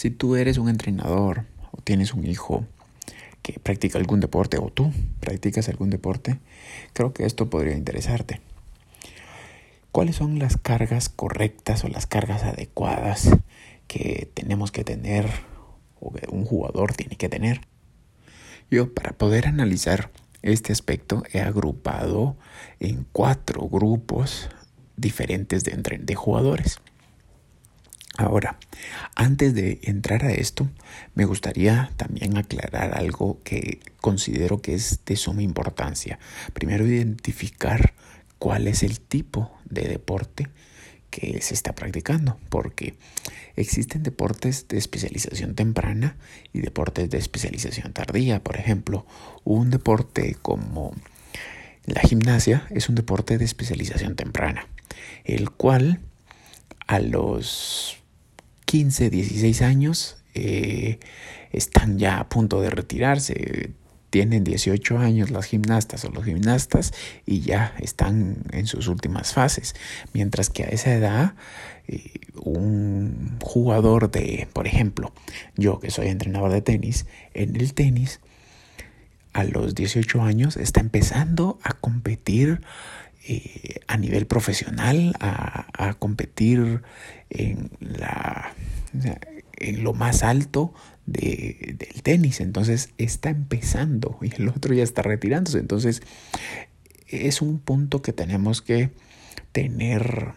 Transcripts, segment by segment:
Si tú eres un entrenador o tienes un hijo que practica algún deporte o tú practicas algún deporte, creo que esto podría interesarte. ¿Cuáles son las cargas correctas o las cargas adecuadas que tenemos que tener o que un jugador tiene que tener? Yo para poder analizar este aspecto he agrupado en cuatro grupos diferentes de, de jugadores. Ahora, antes de entrar a esto, me gustaría también aclarar algo que considero que es de suma importancia. Primero, identificar cuál es el tipo de deporte que se está practicando, porque existen deportes de especialización temprana y deportes de especialización tardía. Por ejemplo, un deporte como la gimnasia es un deporte de especialización temprana, el cual a los 15, 16 años eh, están ya a punto de retirarse. Tienen 18 años las gimnastas o los gimnastas y ya están en sus últimas fases. Mientras que a esa edad, eh, un jugador de, por ejemplo, yo que soy entrenador de tenis, en el tenis, a los 18 años está empezando a competir eh, a nivel profesional, a, competir en, la, en lo más alto del tenis. Entonces está empezando y el otro ya está retirándose. Entonces es un punto que tenemos que tener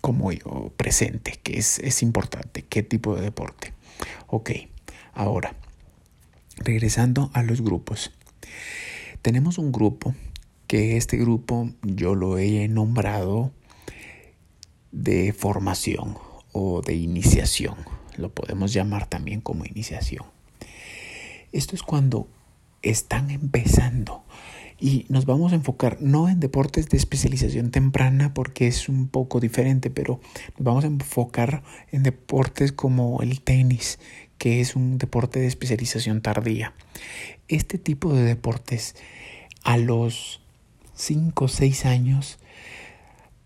como yo presente, que es, es importante, qué tipo de deporte. Ok, ahora, regresando a los grupos. Tenemos un grupo que este grupo yo lo he nombrado de formación o de iniciación. Lo podemos llamar también como iniciación. Esto es cuando están empezando y nos vamos a enfocar no en deportes de especialización temprana porque es un poco diferente, pero nos vamos a enfocar en deportes como el tenis, que es un deporte de especialización tardía. Este tipo de deportes a los 5 o 6 años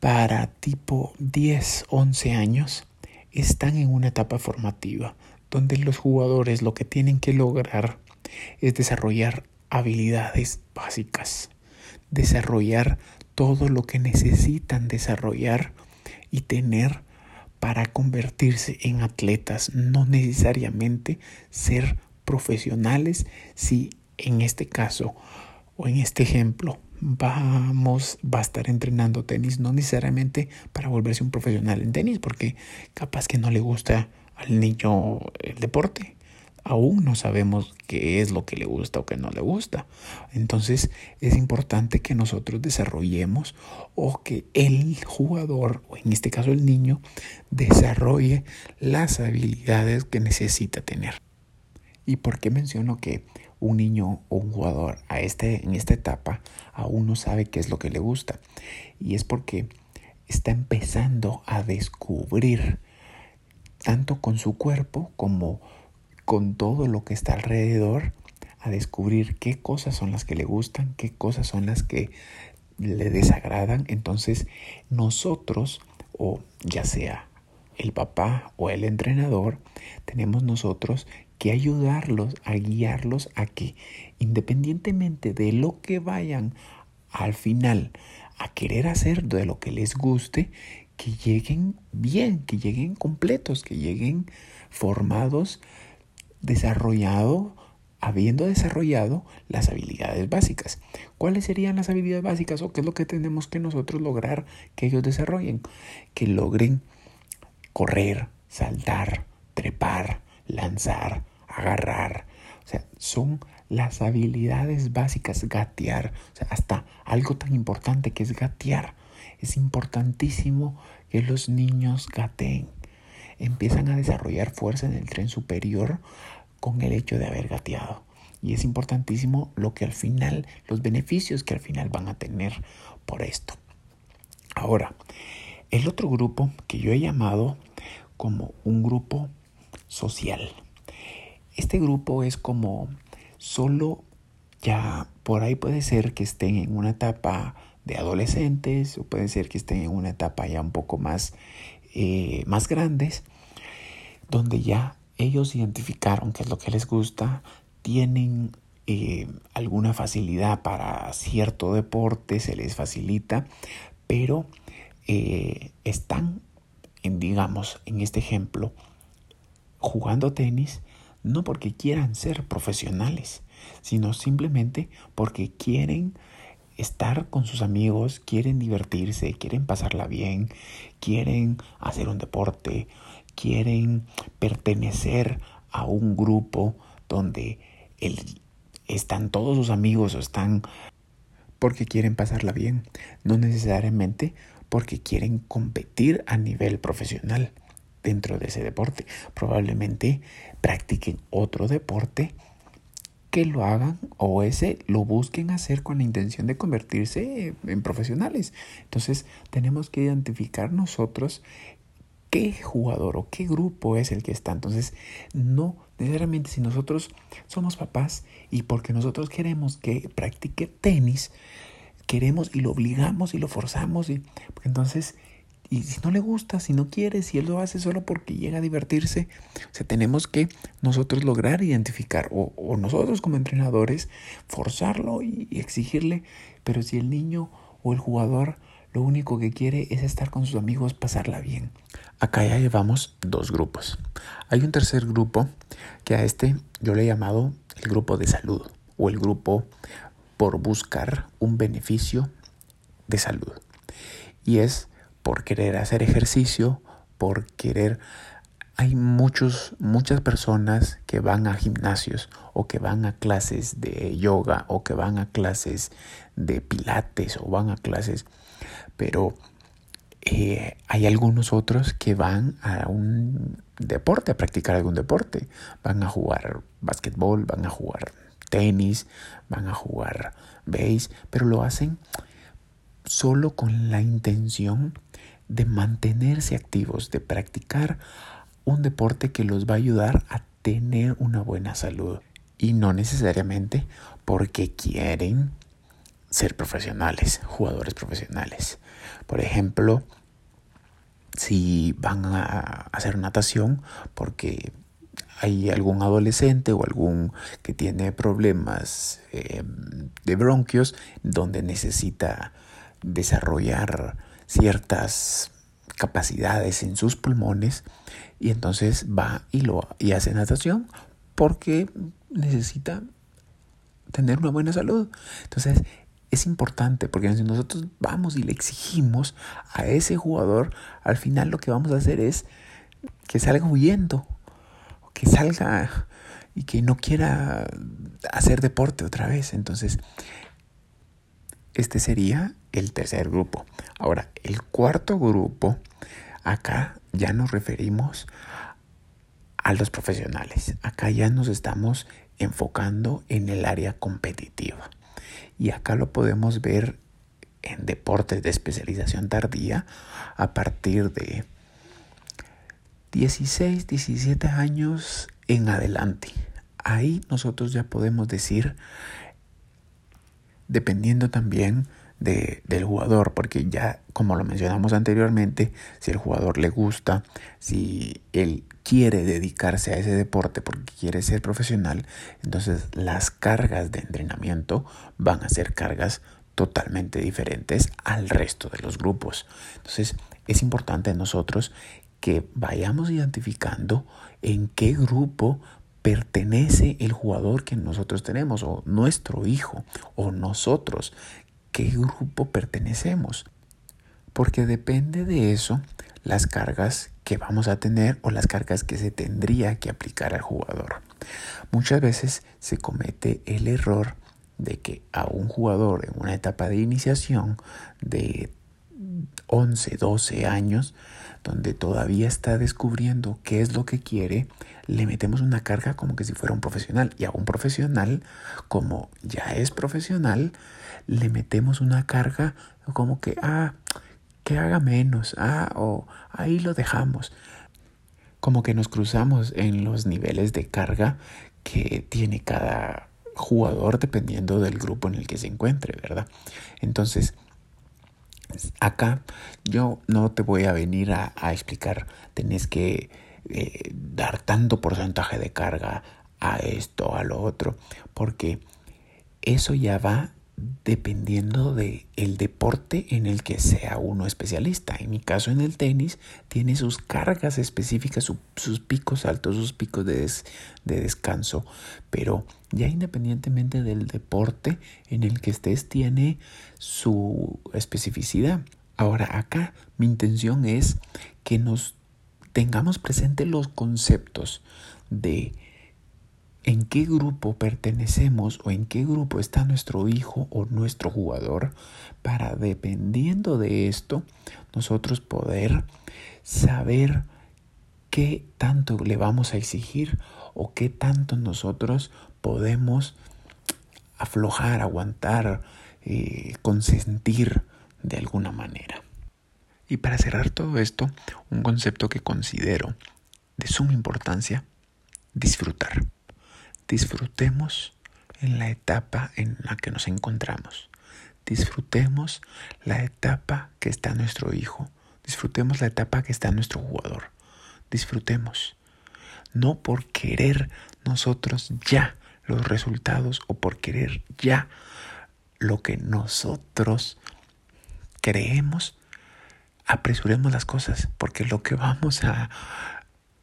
para tipo 10, 11 años están en una etapa formativa donde los jugadores lo que tienen que lograr es desarrollar habilidades básicas, desarrollar todo lo que necesitan desarrollar y tener para convertirse en atletas, no necesariamente ser profesionales si en este caso o en este ejemplo vamos, va a estar entrenando tenis, no necesariamente para volverse un profesional en tenis, porque capaz que no le gusta al niño el deporte. Aún no sabemos qué es lo que le gusta o qué no le gusta. Entonces es importante que nosotros desarrollemos o que el jugador, o en este caso el niño, desarrolle las habilidades que necesita tener. ¿Y por qué menciono que un niño o un jugador a este, en esta etapa aún no sabe qué es lo que le gusta. Y es porque está empezando a descubrir, tanto con su cuerpo como con todo lo que está alrededor, a descubrir qué cosas son las que le gustan, qué cosas son las que le desagradan. Entonces nosotros, o ya sea el papá o el entrenador, tenemos nosotros que ayudarlos, a guiarlos a que independientemente de lo que vayan al final a querer hacer, de lo que les guste, que lleguen bien, que lleguen completos, que lleguen formados, desarrollados, habiendo desarrollado las habilidades básicas. ¿Cuáles serían las habilidades básicas o qué es lo que tenemos que nosotros lograr que ellos desarrollen? Que logren correr, saltar, trepar, lanzar, agarrar. O sea, son las habilidades básicas, gatear. O sea, hasta algo tan importante que es gatear. Es importantísimo que los niños gateen. Empiezan a desarrollar fuerza en el tren superior con el hecho de haber gateado. Y es importantísimo lo que al final, los beneficios que al final van a tener por esto. Ahora, el otro grupo que yo he llamado como un grupo social. Este grupo es como solo ya por ahí puede ser que estén en una etapa de adolescentes o puede ser que estén en una etapa ya un poco más, eh, más grandes, donde ya ellos identificaron qué es lo que les gusta, tienen eh, alguna facilidad para cierto deporte, se les facilita, pero eh, están, digamos, en este ejemplo, jugando tenis no porque quieran ser profesionales, sino simplemente porque quieren estar con sus amigos, quieren divertirse, quieren pasarla bien, quieren hacer un deporte, quieren pertenecer a un grupo donde están todos sus amigos o están porque quieren pasarla bien, no necesariamente porque quieren competir a nivel profesional dentro de ese deporte. Probablemente practiquen otro deporte que lo hagan o ese lo busquen hacer con la intención de convertirse en profesionales. Entonces tenemos que identificar nosotros qué jugador o qué grupo es el que está. Entonces no necesariamente si nosotros somos papás y porque nosotros queremos que practique tenis, queremos y lo obligamos y lo forzamos y entonces y si no le gusta, si no quiere, si él lo hace solo porque llega a divertirse, o sea, tenemos que nosotros lograr identificar o, nosotros como entrenadores forzarlo y, exigirle, pero si el niño o el jugador lo único que quiere es estar con sus amigos, pasarla bien. Acá ya llevamos dos grupos. Hay un tercer grupo que a este yo le he llamado el grupo de salud o el grupo por buscar un beneficio de salud. Y es por querer hacer ejercicio, por querer... Hay muchos, muchas personas que van a gimnasios o que van a clases de yoga o que van a clases de pilates o van a clases, pero eh, hay algunos otros que van a un deporte, a practicar algún deporte. Van a jugar básquetbol, van a jugar tenis, van a jugar base, pero lo hacen solo con la intención de mantenerse activos, de practicar un deporte que los va a ayudar a tener una buena salud. Y no necesariamente porque quieren ser profesionales, jugadores profesionales. Por ejemplo, si van a hacer natación porque hay algún adolescente o algún que tiene problemas eh, de bronquios donde necesita desarrollar ciertas capacidades en sus pulmones y entonces va y lo y hace natación porque necesita tener una buena salud. Entonces, es importante porque si nosotros vamos y le exigimos a ese jugador, al final lo que vamos a hacer es que salga huyendo, que salga y que no quiera hacer deporte otra vez. Entonces, este sería el tercer grupo. Ahora, el cuarto grupo, acá ya nos referimos a los profesionales. Acá ya nos estamos enfocando en el área competitiva. Y acá lo podemos ver en deportes de especialización tardía a partir de 16, 17 años en adelante. Ahí nosotros ya podemos decir dependiendo también de, del jugador, porque ya como lo mencionamos anteriormente, si el jugador le gusta, si él quiere dedicarse a ese deporte porque quiere ser profesional, entonces las cargas de entrenamiento van a ser cargas totalmente diferentes al resto de los grupos. Entonces es importante nosotros que vayamos identificando en qué grupo pertenece el jugador que nosotros tenemos o nuestro hijo o nosotros, qué grupo pertenecemos. Porque depende de eso las cargas que vamos a tener o las cargas que se tendría que aplicar al jugador. Muchas veces se comete el error de que a un jugador en una etapa de iniciación de 11, 12 años, donde todavía está descubriendo qué es lo que quiere, le metemos una carga como que si fuera un profesional. Y a un profesional, como ya es profesional, le metemos una carga como que, ah, que haga menos, ah, o ahí lo dejamos. Como que nos cruzamos en los niveles de carga que tiene cada jugador dependiendo del grupo en el que se encuentre, ¿verdad? Entonces, acá yo no te voy a venir a, explicar, tenés que eh, dar tanto porcentaje de carga a esto, a lo otro, porque eso ya va dependiendo de el deporte en el que sea uno especialista. En mi caso en el tenis tiene sus cargas específicas, sus picos altos, sus picos de, de descanso, pero ya independientemente del deporte en el que estés tiene su especificidad. Ahora acá mi intención es que nos tengamos presentes los conceptos de en qué grupo pertenecemos o en qué grupo está nuestro hijo o nuestro jugador para dependiendo de esto nosotros poder saber qué tanto le vamos a exigir o qué tanto nosotros podemos aflojar, aguantar, eh, consentir de alguna manera. Y para cerrar todo esto, un concepto que considero de suma importancia, disfrutar disfrutemos en la etapa en la que nos encontramos. Disfrutemos la etapa que está nuestro hijo. Disfrutemos la etapa que está nuestro jugador. Disfrutemos. No por querer nosotros ya los resultados o por querer ya lo que nosotros creemos, apresuremos las cosas, porque lo que vamos a,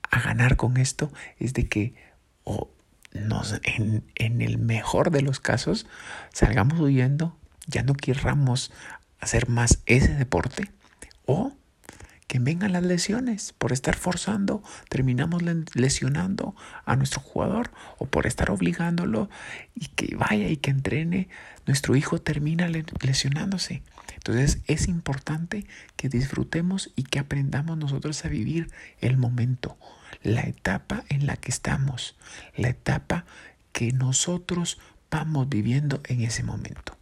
a ganar con esto es de que o nos, en, en el mejor de los casos, salgamos huyendo, ya no querramos hacer más ese deporte o que vengan las lesiones. Por estar forzando, terminamos lesionando a nuestro jugador o por estar obligándolo y que vaya y que entrene, nuestro hijo termina lesionándose. Entonces es importante que disfrutemos y que aprendamos nosotros a vivir el momento, la etapa en la que estamos, la etapa que nosotros vamos viviendo en ese momento.